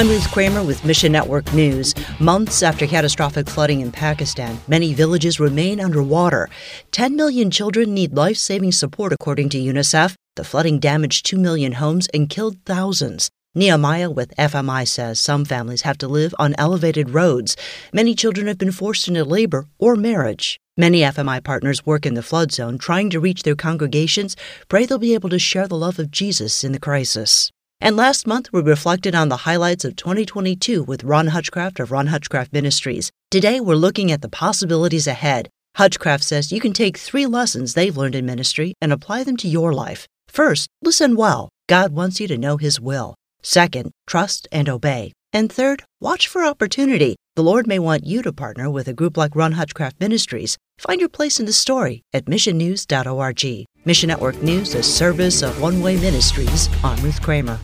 I'm Ruth Kramer with Mission Network News. Months after catastrophic flooding in Pakistan, many villages remain underwater. 10 million children need life saving support, according to UNICEF. The flooding damaged 2 million homes and killed thousands. Nehemiah with FMI says some families have to live on elevated roads. Many children have been forced into labor or marriage. Many FMI partners work in the flood zone trying to reach their congregations, pray they'll be able to share the love of Jesus in the crisis. And last month, we reflected on the highlights of 2022 with Ron Hutchcraft of Ron Hutchcraft Ministries. Today, we're looking at the possibilities ahead. Hutchcraft says you can take three lessons they've learned in ministry and apply them to your life. First, listen well. God wants you to know His will. Second, trust and obey. And third, watch for opportunity. The Lord may want you to partner with a group like Ron Hutchcraft Ministries. Find your place in the story at missionnews.org. Mission Network News, a service of One Way Ministries. I'm Ruth Kramer.